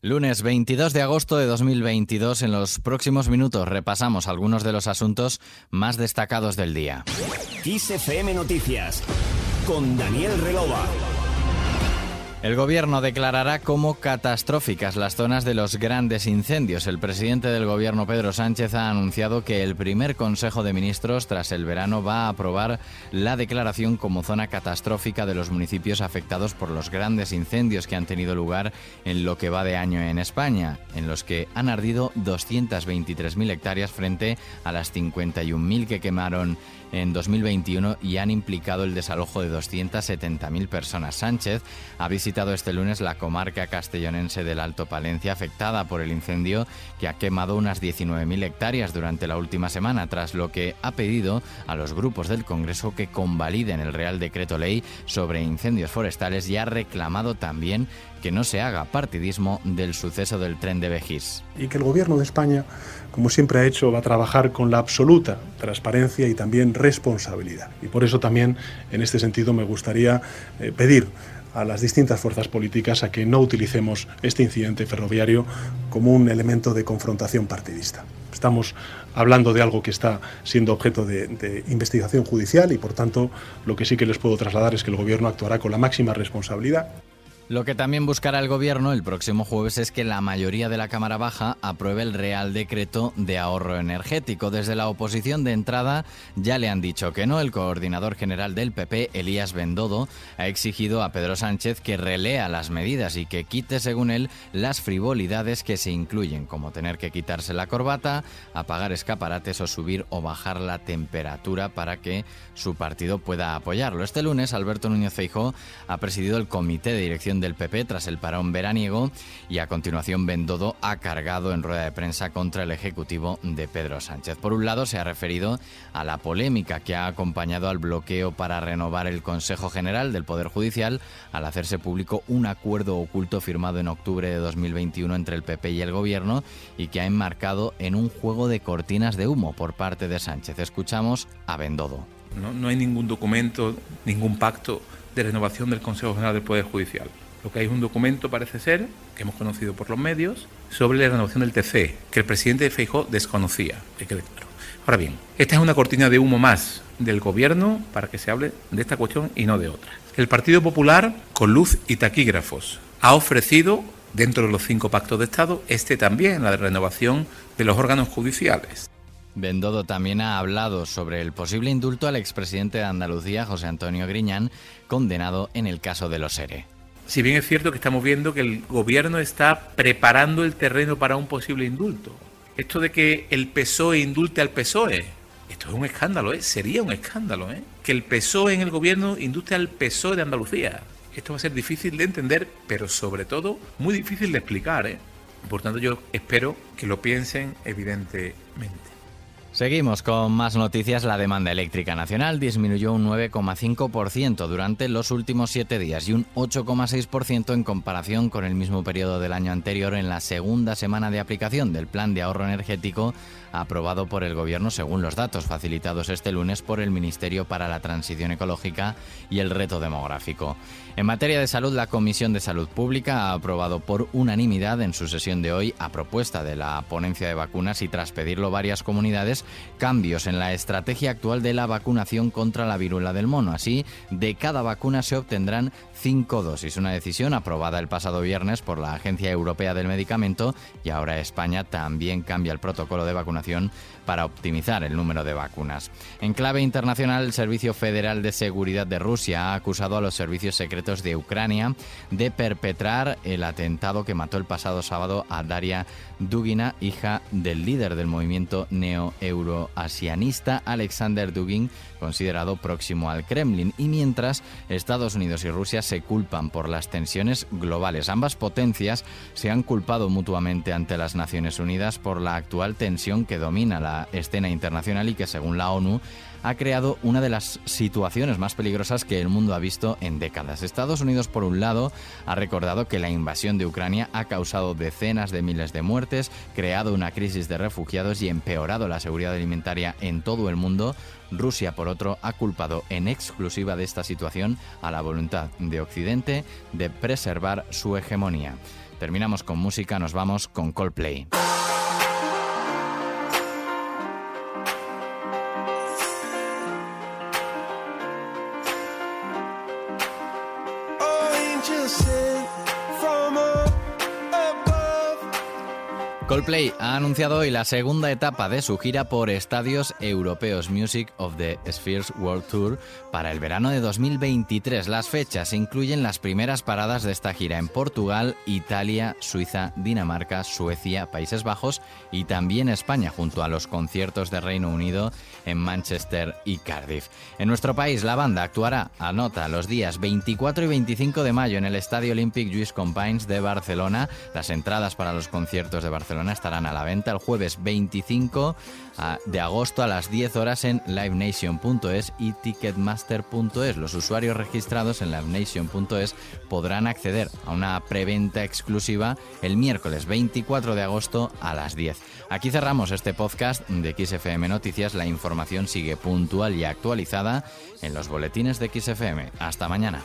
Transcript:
Lunes 22 de agosto de 2022, en los próximos minutos repasamos algunos de los asuntos más destacados del día. XFM Noticias con Daniel Relova. El gobierno declarará como catastróficas las zonas de los grandes incendios. El presidente del gobierno, Pedro Sánchez, ha anunciado que el primer Consejo de Ministros tras el verano va a aprobar la declaración como zona catastrófica de los municipios afectados por los grandes incendios que han tenido lugar en lo que va de año en España, en los que han ardido 223.000 hectáreas frente a las 51.000 que quemaron en 2021 y han implicado el desalojo de 270.000 personas. Sánchez ha visitado este lunes la comarca castellonense del Alto Palencia afectada por el incendio que ha quemado unas 19.000 hectáreas durante la última semana, tras lo que ha pedido a los grupos del Congreso que convaliden el Real Decreto Ley sobre incendios forestales y ha reclamado también que no se haga partidismo del suceso del tren de Bejís. Y que el Gobierno de España, como siempre ha hecho, va a trabajar con la absoluta transparencia y también responsabilidad. Y por eso también, en este sentido, me gustaría eh, pedir a las distintas fuerzas políticas a que no utilicemos este incidente ferroviario como un elemento de confrontación partidista. Estamos hablando de algo que está siendo objeto de, de, investigación judicial y, por tanto, lo que sí que les puedo trasladar es que el Gobierno actuará con la máxima responsabilidad lo que también buscará el Gobierno el próximo jueves es que la mayoría de la Cámara Baja apruebe el Real Decreto de Ahorro Energético. Desde la oposición de entrada ya le han dicho que no. El coordinador general del PP, Elías Bendodo, ha exigido a Pedro Sánchez que relea las medidas y que quite, según él, las frivolidades que se incluyen, como tener que quitarse la corbata, apagar escaparates o subir o bajar la temperatura para que su partido pueda apoyarlo. Este lunes, Alberto Núñez Feijó ha presidido el Comité de Dirección del PP tras el parón veraniego y a continuación Bendodo ha cargado en rueda de prensa contra el Ejecutivo de Pedro Sánchez. Por un lado se ha referido a la polémica que ha acompañado al bloqueo para renovar el Consejo General del Poder Judicial al hacerse público un acuerdo oculto firmado en octubre de 2021 entre el PP y el Gobierno y que ha enmarcado en un juego de cortinas de humo por parte de Sánchez. Escuchamos a Bendodo. No, no hay ningún documento, ningún pacto de renovación del Consejo General del Poder Judicial. Lo que hay un documento, parece ser, que hemos conocido por los medios, sobre la renovación del TC, que el presidente de Feijó desconocía. Ahora bien, esta es una cortina de humo más del gobierno para que se hable de esta cuestión y no de otra. El Partido Popular, con luz y taquígrafos, ha ofrecido, dentro de los cinco pactos de Estado, este también, la renovación de los órganos judiciales. Bendodo también ha hablado sobre el posible indulto al expresidente de Andalucía, José Antonio Griñán, condenado en el caso de los ERE si bien es cierto que estamos viendo que el gobierno está preparando el terreno para un posible indulto. Esto de que el PSOE indulte al PSOE, esto es un escándalo, ¿eh? sería un escándalo, ¿eh? que el PSOE en el gobierno indulte al PSOE de Andalucía. Esto va a ser difícil de entender, pero sobre todo muy difícil de explicar. ¿eh? Por tanto, yo espero que lo piensen evidentemente. Seguimos con más noticias. La demanda eléctrica nacional disminuyó un 9,5% durante los últimos siete días y un 8,6% en comparación con el mismo periodo del año anterior en la segunda semana de aplicación del Plan de Ahorro Energético aprobado por el Gobierno según los datos facilitados este lunes por el Ministerio para la Transición Ecológica y el Reto Demográfico. En materia de salud, la Comisión de Salud Pública ha aprobado por unanimidad en su sesión de hoy, a propuesta de la ponencia de vacunas y tras pedirlo varias comunidades, cambios en la estrategia actual de la vacunación contra la viruela del mono. Así, de cada vacuna se obtendrán cinco dosis, una decisión aprobada el pasado viernes por la Agencia Europea del Medicamento y ahora España también cambia el protocolo de vacunación para optimizar el número de vacunas. En clave internacional, el Servicio Federal de Seguridad de Rusia ha acusado a los servicios secretos de Ucrania de perpetrar el atentado que mató el pasado sábado a Daria Dugina, hija del líder del movimiento neo-euroasianista Alexander Dugin, considerado próximo al Kremlin. Y mientras Estados Unidos y Rusia se culpan por las tensiones globales. Ambas potencias se han culpado mutuamente ante las Naciones Unidas por la actual tensión que domina la escena internacional y que, según la ONU, ha creado una de las situaciones más peligrosas que el mundo ha visto en décadas. Estados Unidos, por un lado, ha recordado que la invasión de Ucrania ha causado decenas de miles de muertes, creado una crisis de refugiados y empeorado la seguridad alimentaria en todo el mundo. Rusia, por otro, ha culpado en exclusiva de esta situación a la voluntad de Occidente de preservar su hegemonía. Terminamos con música, nos vamos con Coldplay. innocent Coldplay ha anunciado hoy la segunda etapa de su gira por estadios europeos Music of the Spheres World Tour para el verano de 2023. Las fechas incluyen las primeras paradas de esta gira en Portugal, Italia, Suiza, Dinamarca, Suecia, Países Bajos y también España, junto a los conciertos de Reino Unido en Manchester y Cardiff. En nuestro país, la banda actuará, anota, los días 24 y 25 de mayo en el Estadio Olympic Lluís Companys de Barcelona. Las entradas para los conciertos de Barcelona estarán a la venta el jueves 25 ah, de agosto a las 10 horas en livenation.es y ticketmaster.es. Los usuarios registrados en livenation.es podrán acceder a una preventa exclusiva el miércoles 24 de agosto a las 10. Aquí cerramos este podcast de XFM Noticias. La información sigue puntual y actualizada en los boletines de XFM. Hasta mañana.